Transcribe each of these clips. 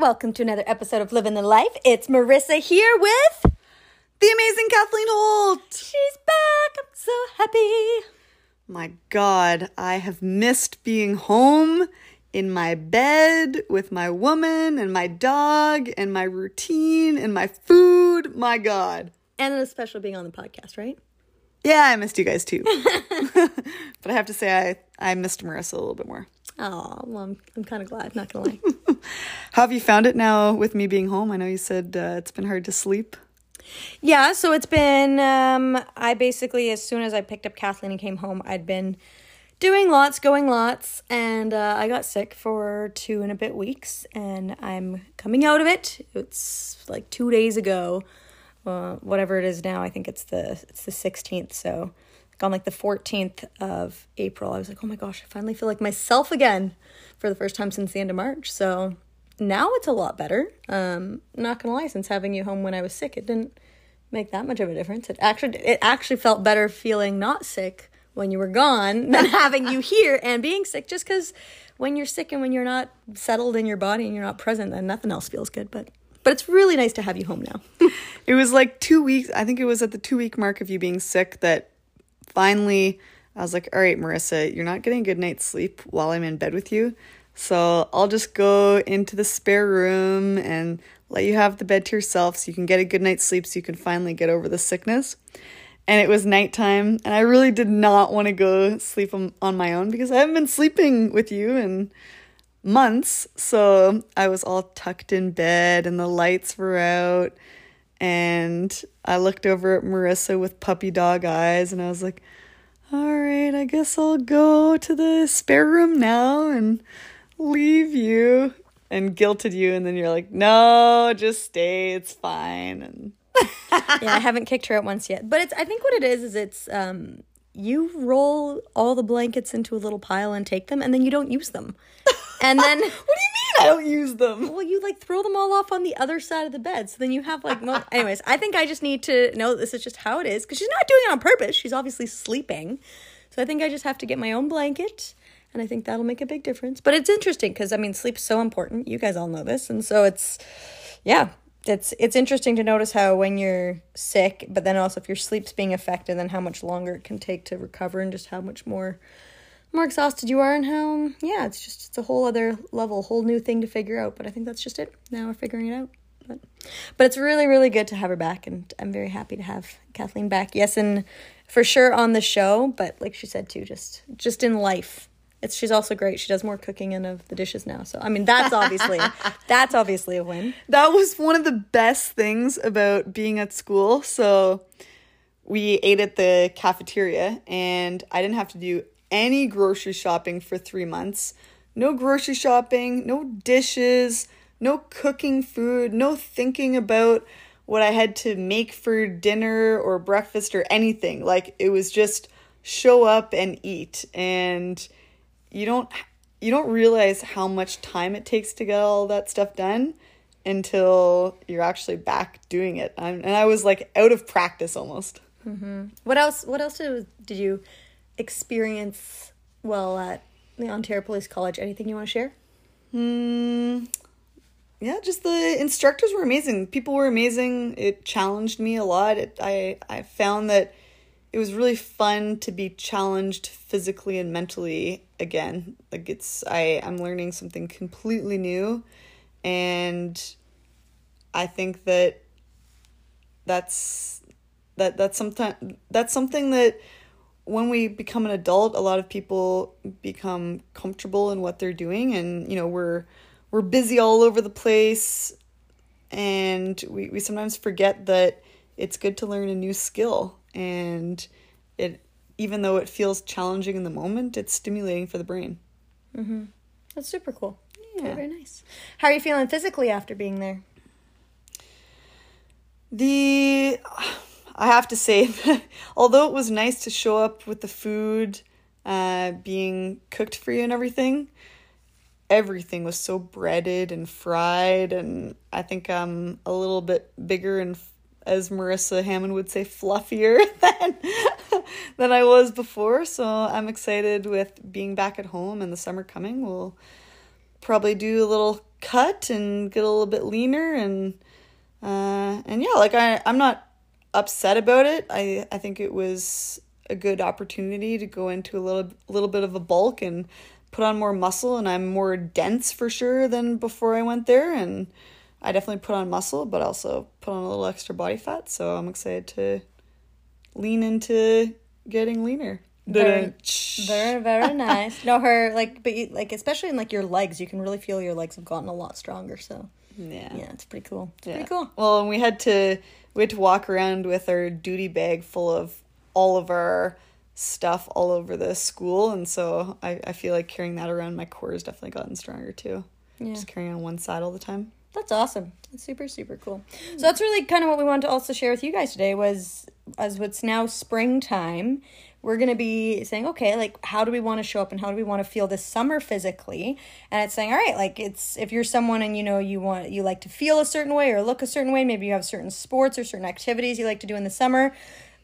Welcome to another episode of Living the Life. It's Marissa here with the amazing Kathleen Holt. She's back. I'm so happy. My God, I have missed being home in my bed with my woman and my dog and my routine and my food. My God. And especially being on the podcast, right? Yeah, I missed you guys too. but I have to say, I, I missed Marissa a little bit more. Oh, well, I'm, I'm kind of glad, not gonna lie. How have you found it now with me being home? I know you said uh, it's been hard to sleep. Yeah, so it's been, um, I basically, as soon as I picked up Kathleen and came home, I'd been doing lots, going lots, and uh, I got sick for two and a bit weeks, and I'm coming out of it. It's like two days ago, uh, whatever it is now. I think it's the it's the 16th, so on like the 14th of April, I was like, oh my gosh, I finally feel like myself again for the first time since the end of March. So now it's a lot better. Um, not gonna lie, since having you home when I was sick, it didn't make that much of a difference. It actually it actually felt better feeling not sick when you were gone than having you here and being sick just because when you're sick and when you're not settled in your body and you're not present then nothing else feels good but but it's really nice to have you home now it was like two weeks i think it was at the two week mark of you being sick that finally, I was like, all right, Marissa, you're not getting a good night's sleep while I'm in bed with you. So I'll just go into the spare room and let you have the bed to yourself so you can get a good night's sleep so you can finally get over the sickness. And it was nighttime, and I really did not want to go sleep on my own because I haven't been sleeping with you in months. So I was all tucked in bed, and the lights were out and I looked over at Marissa with puppy dog eyes and I was like, all right, I guess I'll go to the spare room now and leave you and guilted you. And then you're like, no, just stay. It's fine. And yeah, I haven't kicked her out once yet. But it's, I think what it is, is it's, um, you roll all the blankets into a little pile and take them and then you don't use them. And then what do you mean I don't use them? Well, you like throw them all off on the other side of the bed. So then you have like mo- anyways, I think I just need to know that this is just how it is cuz she's not doing it on purpose. She's obviously sleeping. So I think I just have to get my own blanket and I think that'll make a big difference. But it's interesting cuz I mean sleep's so important. You guys all know this. And so it's yeah, it's it's interesting to notice how when you're sick, but then also if your sleep's being affected, then how much longer it can take to recover and just how much more more exhausted you are and how yeah it's just it's a whole other level whole new thing to figure out but i think that's just it. Now we're figuring it out. But but it's really really good to have her back and i'm very happy to have kathleen back. Yes and for sure on the show but like she said too just just in life. It's she's also great. She does more cooking and of the dishes now. So i mean that's obviously that's obviously a win. That was one of the best things about being at school. So we ate at the cafeteria and i didn't have to do any grocery shopping for three months. No grocery shopping, no dishes, no cooking food, no thinking about what I had to make for dinner or breakfast or anything. Like it was just show up and eat. And you don't you don't realize how much time it takes to get all that stuff done until you're actually back doing it. and I was like out of practice almost. Mm-hmm. What else? What else did, did you experience well at the Ontario Police College. Anything you want to share? Hmm. yeah, just the instructors were amazing. People were amazing. It challenged me a lot. It, I I found that it was really fun to be challenged physically and mentally again. Like it's I I'm learning something completely new and I think that that's that that's sometimes that's something that when we become an adult, a lot of people become comfortable in what they're doing and you know, we're we're busy all over the place. And we, we sometimes forget that it's good to learn a new skill. And it even though it feels challenging in the moment it's stimulating for the brain. Mm-hmm. that's super cool. Yeah. very, very nice. How are you feeling physically after being there? The i have to say that although it was nice to show up with the food uh, being cooked for you and everything everything was so breaded and fried and i think i'm a little bit bigger and as marissa hamon would say fluffier than than i was before. So i'm excited with being back at home and the summer coming. We'll probably do a little cut and get a little bit leaner and uh and yeah like i i'm not upset about it i i think it was a good opportunity to go into a little little bit of a bulk and put on more muscle and I'm more dense for sure than before I went there and I definitely put on muscle but also put on a little extra body fat so I'm excited to lean into getting leaner. Very, very, very nice. No, her like, but you, like especially in like your legs, you can really feel your legs have gotten a lot stronger. So Yeah. yeah, it's pretty cool. It's Yeah. pretty cool. Well, and we had to we had to walk around with our duty bag full of all of our stuff all over the school, and so I, I feel like carrying that around my core has definitely gotten stronger too. Yeah. Just carrying on one side all the time. That's awesome. That's super super cool. So that's really kind of what we wanted to also share with you guys today was as it's now springtime, we're going to be saying okay, like how do we want to show up and how do we want to feel this summer physically? And it's saying all right, like it's if you're someone and you know you want you like to feel a certain way or look a certain way, maybe you have certain sports or certain activities you like to do in the summer.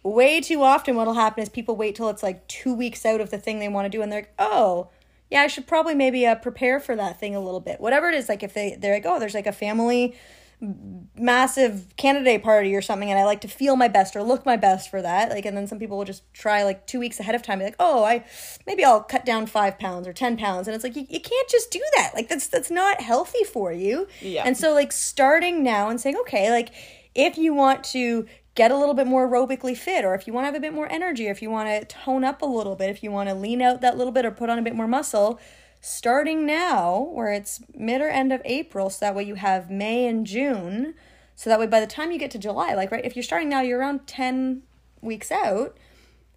Way too often what'll happen is people wait till it's like 2 weeks out of the thing they want to do and they're like, "Oh, yeah, I should probably maybe uh, prepare for that thing a little bit. Whatever it is, like if they they're like, oh, there's like a family massive Canada Day party or something, and I like to feel my best or look my best for that. Like, and then some people will just try like two weeks ahead of time, be like, oh, I maybe I'll cut down five pounds or ten pounds, and it's like you, you can't just do that. Like that's that's not healthy for you. Yeah. And so like starting now and saying, okay, like if you want to get a little bit more aerobically fit or if you want to have a bit more energy or if you want to tone up a little bit if you want to lean out that little bit or put on a bit more muscle starting now where it's mid or end of april so that way you have may and june so that way by the time you get to july like right if you're starting now you're around 10 weeks out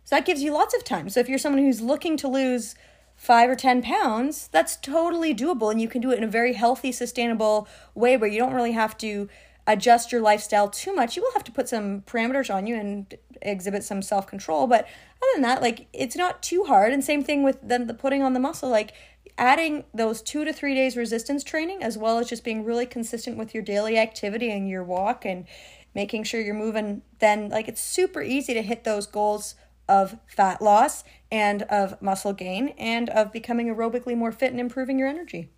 so that gives you lots of time so if you're someone who's looking to lose five or 10 pounds, that's totally doable. And you can do it in a very healthy, sustainable way where you don't really have to adjust your lifestyle too much. You will have to put some parameters on you and exhibit some self control. But other than that, like it's not too hard. And same thing with then the putting on the muscle, like adding those two to three days resistance training as well as just being really consistent with your daily activity and your walk and making sure you're moving then like it's super easy to hit those goals of fat loss and of muscle gain and of becoming aerobically more fit and improving your energy.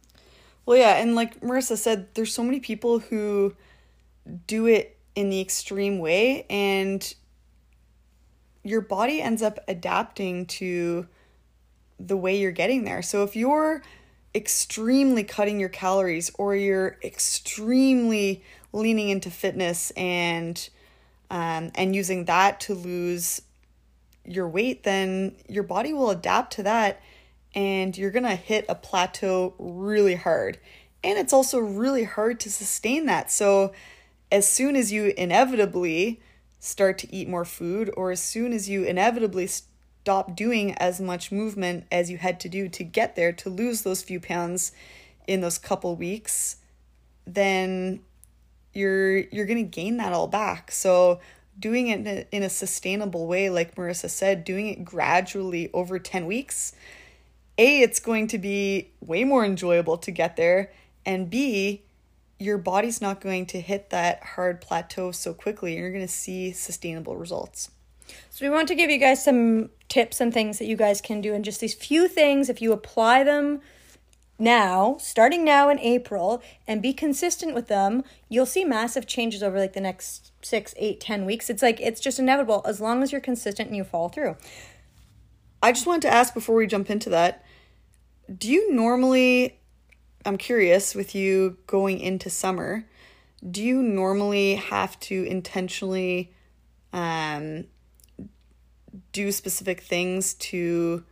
Well, yeah, and like Marissa said, there's so many people who do it in the extreme way, and your body ends up adapting to the way you're getting there. So if you're extremely cutting your calories or you're extremely leaning into fitness and um, and using that to lose your weight, then your body will adapt to that and you're gonna hit a plateau really hard. And it's also really hard to sustain that. So, as soon as you inevitably start to eat more food, or as soon as you inevitably stop doing as much movement as you had to do to get there to lose those few pounds in those couple weeks, then you're you're going to gain that all back. So doing it in a, in a sustainable way like Marissa said, doing it gradually over 10 weeks, A it's going to be way more enjoyable to get there and B your body's not going to hit that hard plateau so quickly. And you're going to see sustainable results. So we want to give you guys some tips and things that you guys can do and just these few things if you apply them now, starting now in April, and be consistent with them, you'll see massive changes over like the next six, eight, ten weeks. It's like it's just inevitable as long as you're consistent and you follow through. I just wanted to ask before we jump into that do you normally, I'm curious, with you going into summer, do you normally have to intentionally um, do specific things to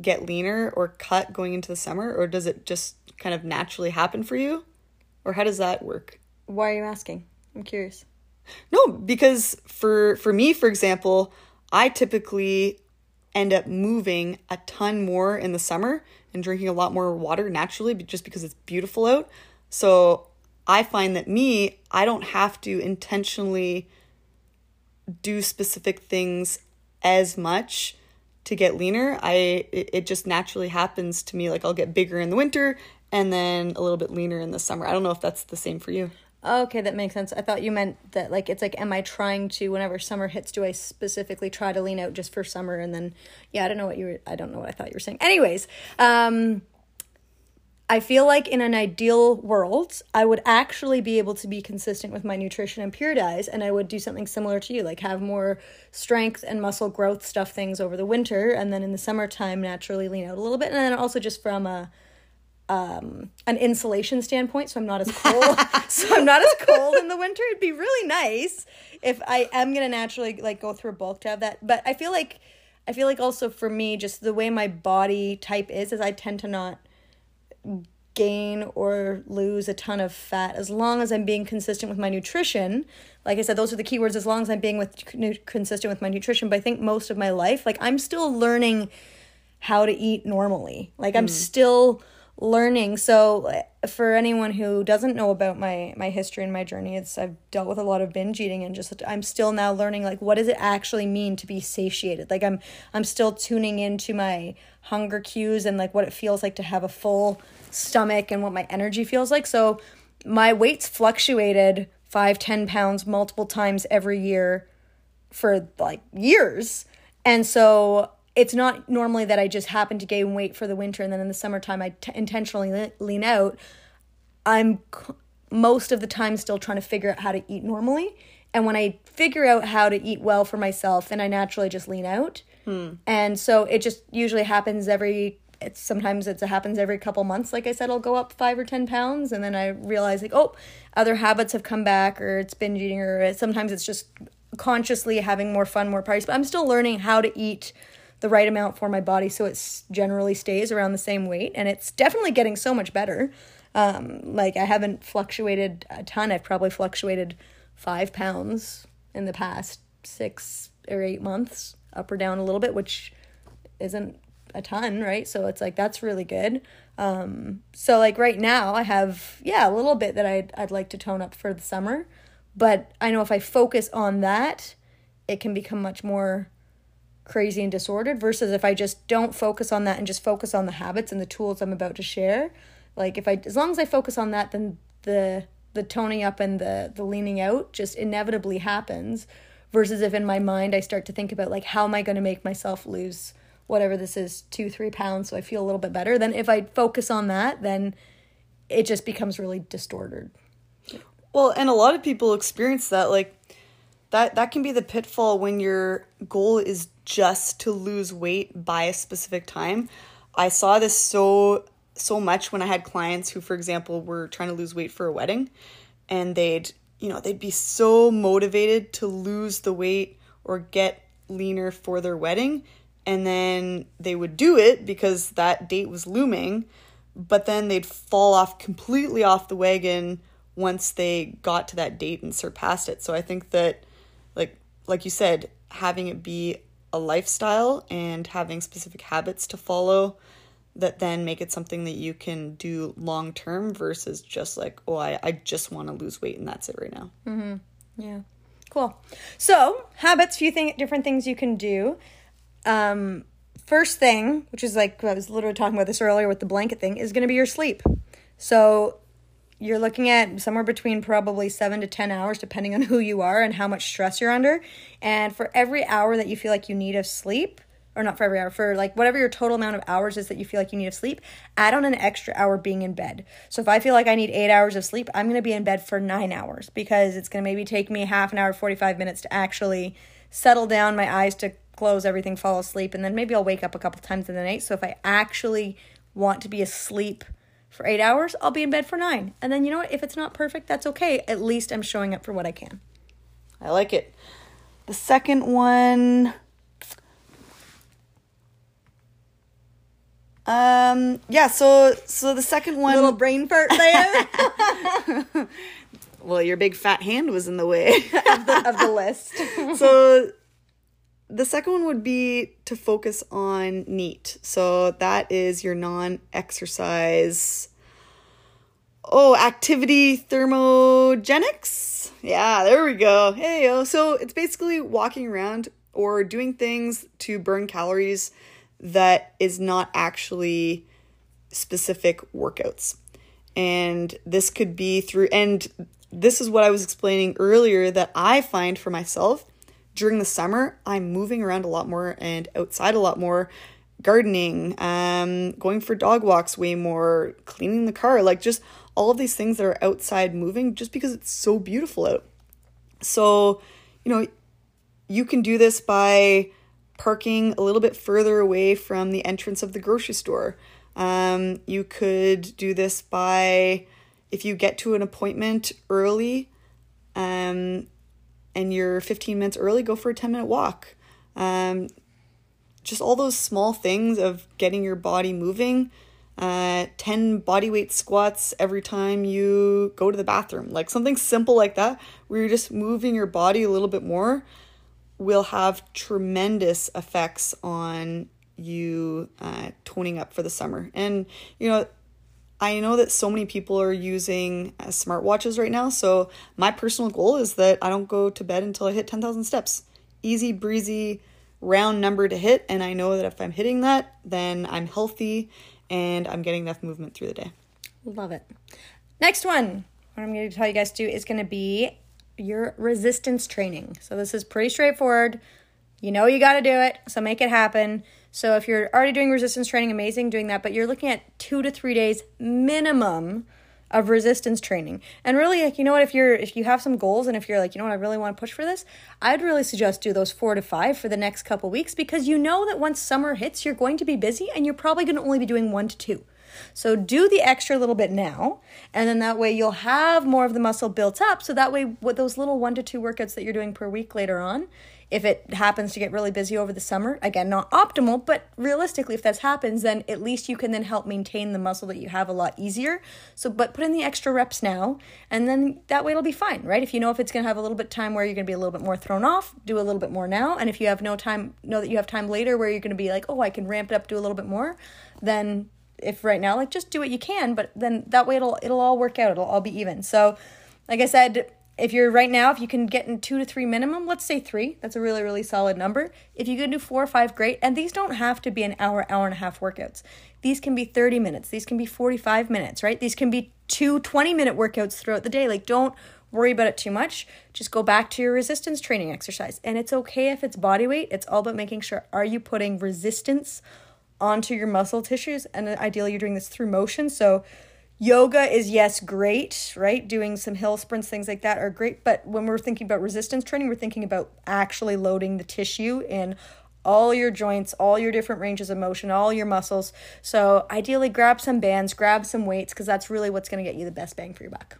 get leaner or cut going into the summer, or does it just kind of naturally happen for you? Or how does that work? Why are you asking? I'm curious. No, because for for me, for example, I typically end up moving a ton more in the summer and drinking a lot more water naturally just because it's beautiful out. So I find that me, I don't have to intentionally do specific things as much to get leaner. I it, just naturally happens to me like I'll get bigger in the winter and then a little bit leaner in the summer. I don't know if that's the same for you. Okay, that makes sense. I thought you meant that like it's like am I trying to whenever summer hits do I specifically try to lean out just for summer and then yeah, I don't know what you were I don't know what I thought you were saying. Anyways, um I feel like in an ideal world, I would actually be able to be consistent with my nutrition and periodize, and I would do something similar to you, like have more strength and muscle growth stuff things over the winter, and then in the summertime naturally lean out a little bit, and then also just from a um, an insulation standpoint, so I'm not as cold. so I'm not as cold in the winter. It'd be really nice if I am gonna naturally like go through a bulk to have that. But I feel like I feel like also for me, just the way my body type is, is I tend to not gain or lose a ton of fat as long as I'm being consistent with my nutrition. Like I said, those are the keywords as long as I'm being with consistent with my nutrition. But I think most of my life, like I'm still learning how to eat normally. Like I'm mm. still learning. So for anyone who doesn't know about my my history and my journey, it's I've dealt with a lot of binge eating and just I'm still now learning like what does it actually mean to be satiated? Like I'm I'm still tuning into my hunger cues and like what it feels like to have a full stomach and what my energy feels like. So my weight's fluctuated five, ten pounds multiple times every year for like years. And so it's not normally that I just happen to gain weight for the winter and then in the summertime I t- intentionally lean out. I'm c- most of the time still trying to figure out how to eat normally. And when I figure out how to eat well for myself, then I naturally just lean out. Hmm. And so it just usually happens every it's sometimes it's, it happens every couple months. Like i said i'll go up five or ten pounds and then i realize like oh other habits have come back or it's binge eating or sometimes it's just consciously having more fun more parties but i'm still learning how to eat the right amount for my body. So it generally stays around the same weight and it's definitely getting so much better. Um, like i haven't fluctuated a ton. I've probably fluctuated five pounds in the past six or eight months up or down a little bit which isn't a ton right? So it's like that's really good. Um, so like right now i have yeah a little bit that I'd, I'd like to tone up for the summer but i know if i focus on that it can become much more crazy and disordered versus if I just don't focus on that and just focus on the habits and the tools I'm about to share. Like if I as long as I focus on that then the the toning up and the the leaning out just inevitably happens versus if in my mind I start to think about like how am I going to make myself lose whatever this is 2 3 pounds so I feel a little bit better then if I focus on that then it just becomes really distorted. Well, and a lot of people experience that like that that can be the pitfall when your goal is just to lose weight by a specific time. I saw this so so much when I had clients who for example were trying to lose weight for a wedding and they'd you know they'd be so motivated to lose the weight or get leaner for their wedding and then they would do it because that date was looming but then they'd fall off completely off the wagon once they got to that date and surpassed it. So i think that like like you said having it be a lifestyle and having specific habits to follow that then make it something that you can do long term versus just like oh I, I just want to lose weight and that's it right now. Mm-hmm. yeah. Cool. So habits few thing, different things you can do. Um, first thing which is like i was literally talking about this earlier with the blanket thing is going to be your sleep. So you're looking at somewhere between probably seven to 10 hours, depending on who you are and how much stress you're under. And for every hour that you feel like you need of sleep, or not for every hour, for like whatever your total amount of hours is that you feel like you need of sleep, add on an extra hour being in bed. So if I feel like I need eight hours of sleep, I'm to be in bed for nine hours because it's to maybe take me half an hour, 45 minutes to actually settle down, my eyes to close, everything fall asleep, and then maybe I'll wake up a couple times in the night. So if I actually want to be asleep for eight hours, I'll be in bed for nine. And then you know what? If it's not perfect, that's okay. At least I'm showing up for what I can. I like it. The second one. Um yeah, so so the second one Little brain fart there well, your big fat hand was in the way. of, the, of the list. so the second one would be to focus on NEAT. So that is your non-exercise Oh, activity thermogenics? Yeah, there we go. Hey. So it's basically walking around or doing things to burn calories that is not actually specific workouts. And this could be through, and this is what I was explaining earlier that I find for myself during the summer, I'm moving around a lot more and outside a lot more, gardening, um, going for dog walks way more, cleaning the car, like just all of these things that are outside moving just because it's so beautiful out. So, you know, you can do this by parking a little bit further away from the entrance of the grocery store. Um, you could do this by if you get to an appointment early um, and you're 15 minutes early, go for a 10 minute walk. Um, just all those small things of getting your body moving uh, 10 body weight squats every time you go to the bathroom. Like something simple like that, where you're just moving your body a little bit more, will have tremendous effects on you uh, toning up for the summer. And, you know, I know that so many people are using uh, smartwatches right now. So, my personal goal is that I don't go to bed until I hit 10,000 steps. Easy breezy, round number to hit. And I know that if I'm hitting that, then I'm healthy and I'm getting enough movement through the day. Love it. Next one, what I'm going to tell you guys to do is going to be your resistance training. So this is pretty straightforward. You know you got to do it, so make it happen. So if you're already doing resistance training, amazing doing that, but you're looking at 2 to 3 days minimum of resistance training. And really like you know what if you're if you have some goals and if you're like, you know what I really want to push for this, I'd really suggest do those 4 to 5 for the next couple weeks because you know that once summer hits, you're going to be busy and you're probably going to only be doing 1 to 2. So do the extra little bit now, and then that way you'll have more of the muscle built up. So that way, with those little one to two workouts that you're doing per week later on, if it happens to get really busy over the summer, again, not optimal, but realistically, if that happens, then at least you can then help maintain the muscle that you have a lot easier. So, but put in the extra reps now, and then that way it'll be fine, right? If you know if it's gonna have a little bit of time where you're gonna be a little bit more thrown off, do a little bit more now. And if you have no time, know that you have time later where you're gonna be like, oh, I can ramp it up, do a little bit more, then if right now, like just do what you can, but then that way it'll it'll all work out, it'll all be even. So, like I said, if you're right now, if you can get in two to three minimum, let's say three, that's a really, really solid number. If you can do four or five, great. And these don't have to be an hour, hour and a half workouts. These can be 30 minutes, these can be 45 minutes, right? These can be two 20 minute workouts throughout the day. Like, don't worry about it too much. Just go back to your resistance training exercise. And it's okay if it's body weight, it's all about making sure are you putting resistance onto your muscle tissues? And ideally, you're doing this through motion. So, Yoga is, yes, great, right? Doing some hill sprints, things like that are great. But when we're thinking about resistance training, we're thinking about actually loading the tissue in all your joints, all your different ranges of motion, all your muscles. So, ideally, grab some bands, grab some weights, because that's really what's going to get you the best bang for your buck.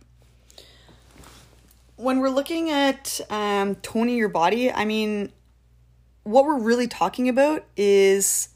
When we're looking at um, toning your body, I mean, what we're really talking about is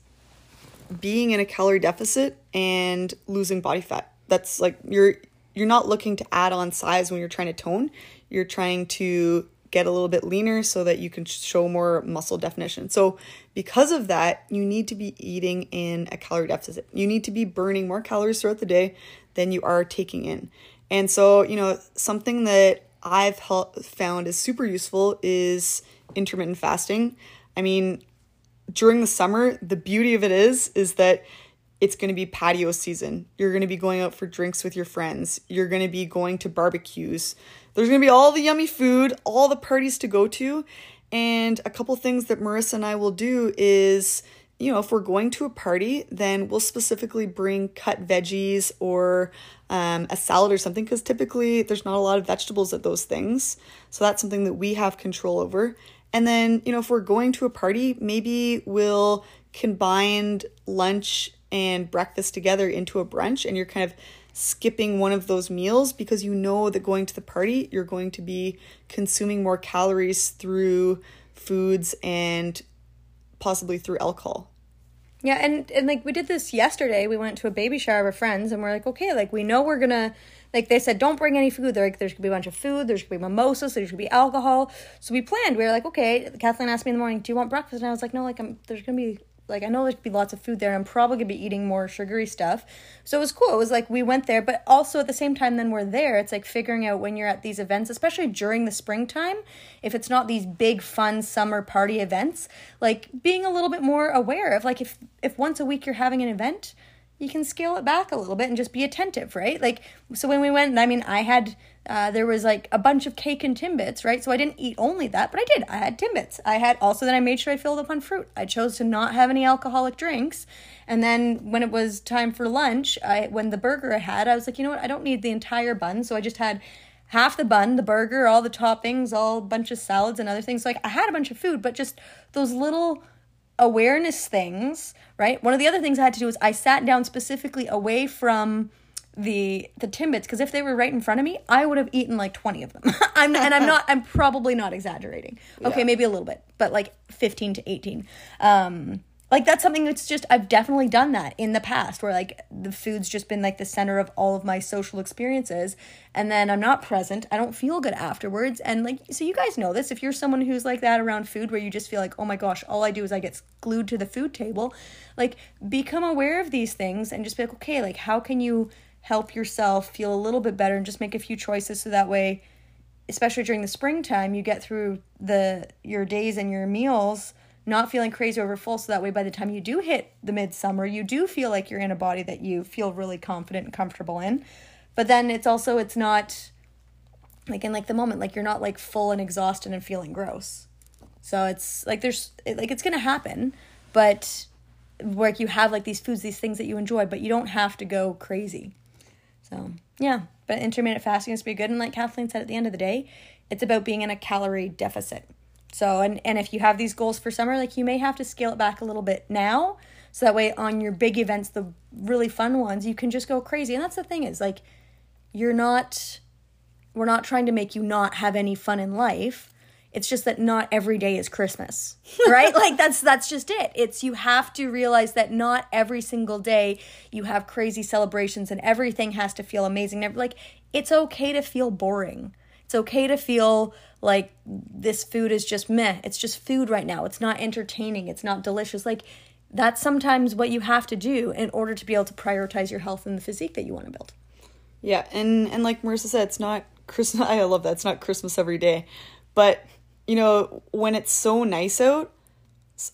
being in a calorie deficit and losing body fat that's like you're you're not looking to add on size when you're trying to tone. You're trying to get a little bit leaner so that you can show more muscle definition. So, because of that, you need to be eating in a calorie deficit. You need to be burning more calories throughout the day than you are taking in. And so, you know, something that I've found is super useful is intermittent fasting. I mean, during the summer, the beauty of it is is that it's going to be patio season. You're going to be going out for drinks with your friends. You're going to be going to barbecues. There's going to be all the yummy food, all the parties to go to. And a couple things that Marissa and I will do is you know, if we're going to a party, then we'll specifically bring cut veggies or um, a salad or something because typically there's not a lot of vegetables at those things. So that's something that we have control over. And then, you know, if we're going to a party, maybe we'll combine lunch and breakfast together into a brunch and you're kind of skipping one of those meals because you know that going to the party, you're going to be consuming more calories through foods and possibly through alcohol. Yeah, and and like we did this yesterday. We went to a baby shower of our friends, and we're like, okay, like we know we're gonna. Like they said, don't bring any food. They're like, there's gonna be a bunch of food. There's gonna be mimosas. There's gonna be alcohol. So we planned. We were like, okay. Kathleen asked me in the morning, do you want breakfast? And I was like, no. Like I'm. There's gonna be like I know there's be lots of food there. I'm probably gonna be eating more sugary stuff. So it was cool. It was like we went there, but also at the same time, then we're there. It's like figuring out when you're at these events, especially during the springtime, if it's not these big fun summer party events, like being a little bit more aware of like if if once a week you're having an event, you can scale it back a little bit and just be attentive, right? Like so when we went, I mean, I had uh, there was like a bunch of cake and timbits, right? So I didn't eat only that, but I did. I had timbits. I had also then I made sure I filled up on fruit. I chose to not have any alcoholic drinks. And then when it was time for lunch, I when the burger I had, I was like, you know what? I don't need the entire bun, so I just had half the bun, the burger, all the toppings, all a bunch of salads and other things. So, like I had a bunch of food, but just those little awareness things, right? One of the other things I had to do was I sat down specifically away from the the timbits because if they were right in front of me, I would have eaten like 20 of them. I'm and I'm not I'm probably not exaggerating. Okay, Yeah. maybe a little bit, but like 15 to 18. Um like that's something that's just I've definitely done that in the past where like the food's just been like the center of all of my social experiences and then I'm not present. I don't feel good afterwards and like so you guys know this if you're someone who's like that around food where you just feel like oh my gosh all I do is I get glued to the food table like become aware of these things and just be like okay like how can you help yourself feel a little bit better and just make a few choices so that way especially during the springtime you get through the your days and your meals not feeling crazy over full so that way by the time you do hit the midsummer you do feel like you're in a body that you feel really confident and comfortable in but then it's also it's not like in like the moment like you're not like full and exhausted and feeling gross so it's like there's it, like it's gonna happen but like you have like these foods these things that you enjoy but you don't have to go crazy so yeah, but intermittent fasting is pretty good. And like Kathleen said, at the end of the day, it's about being in a calorie deficit. So and and if you have these goals for summer, like you may have to scale it back a little bit now, so that way on your big events, the really fun ones, you can just go crazy. And that's the thing is like, you're not, we're not trying to make you not have any fun in life. It's just that not every day is Christmas, right? like that's that's just it. It's you have to realize that not every single day you have crazy celebrations and everything has to feel amazing. Like it's okay to feel boring. It's okay to feel like this food is just meh. It's just food right now. It's not entertaining. It's not delicious. Like that's sometimes what you have to do in order to be able to prioritize your health and the physique that you want to build. Yeah, and and like Marissa said, it's not Christmas. I love that. It's not Christmas every day, but you know when it's so nice out,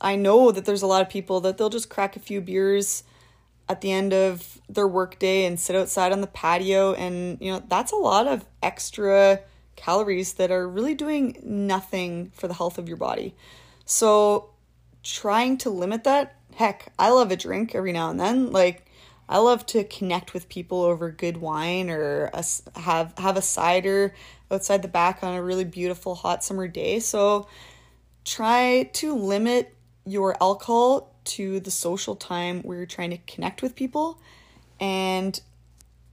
I know that there's a lot of people that they'll just crack a few beers at the end of their workday and sit outside on the patio, and you know that's a lot of extra calories that are really doing nothing for the health of your body. So trying to limit that, heck, I love a drink every now and then. Like I love to connect with people over good wine or a have have a cider outside the back on a really beautiful hot summer day. So try to limit your alcohol to the social time where you're trying to connect with people and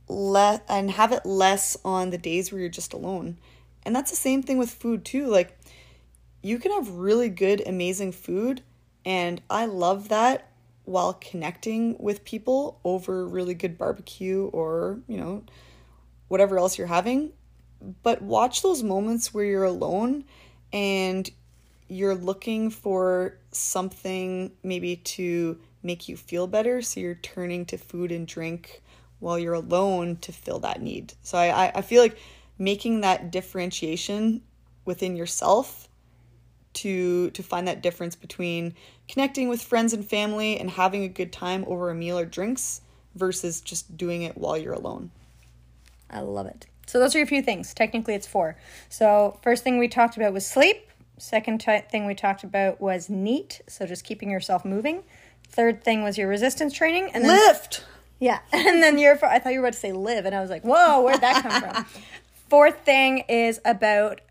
let and have it less on the days where you're just alone. And that's the same thing with food too. Like you can have really good amazing food and I love that while connecting with people over really good barbecue or, you know, whatever else you're having. But watch those moments where you're alone and you're looking for something maybe to make you feel better. So you're turning to food and drink while you're alone to fill that need. So I, I, feel like making that differentiation within yourself to to find that difference between connecting with friends and family and having a good time over a meal or drinks versus just doing it while you're alone. I love it. So those are a few things. Technically, it's four. So first thing we talked about was sleep. Second t- thing we talked about was neat. So just keeping yourself moving. Third thing was your resistance training, and then Lift. yeah, and then your I thought you were about to say live, and I was like, whoa, where'd that come from? Fourth thing is about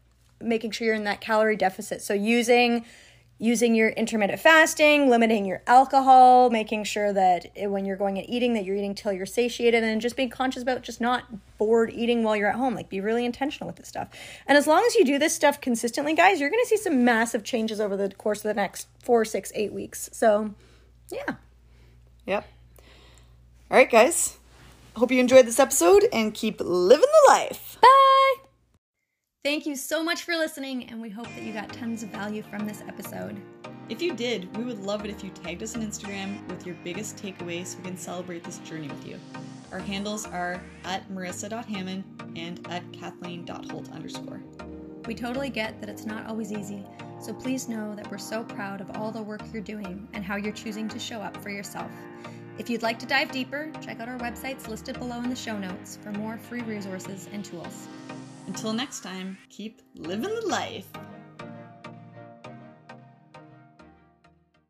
making sure you're in that calorie deficit. So using using your intermittent fasting, limiting your alcohol, making sure that when you're going and eating that you're eating till you're satiated and just being conscious about just not bored eating while you're at home. Like be really intentional with this stuff. And as long as you do this stuff consistently, guys, you're going to see some massive changes over the course of the next 4, 6, 8 weeks. So, yeah. Yep. All right, guys. Hope you enjoyed this episode and keep living the life. Bye. Thank you so much for listening, and we hope that you got tons of value from this episode. If you did, we would love it if you tagged us on Instagram with your biggest takeaways so we can celebrate this journey with you. Our handles are at marissa.hamon and at kathleen.holt underscore. We totally get that it's not always easy, so please know that we're so proud of all the work you're doing and how you're choosing to show up for yourself. If you'd like to dive deeper, check out our websites listed below in the show notes for more free resources and tools. Until next time, keep living the life.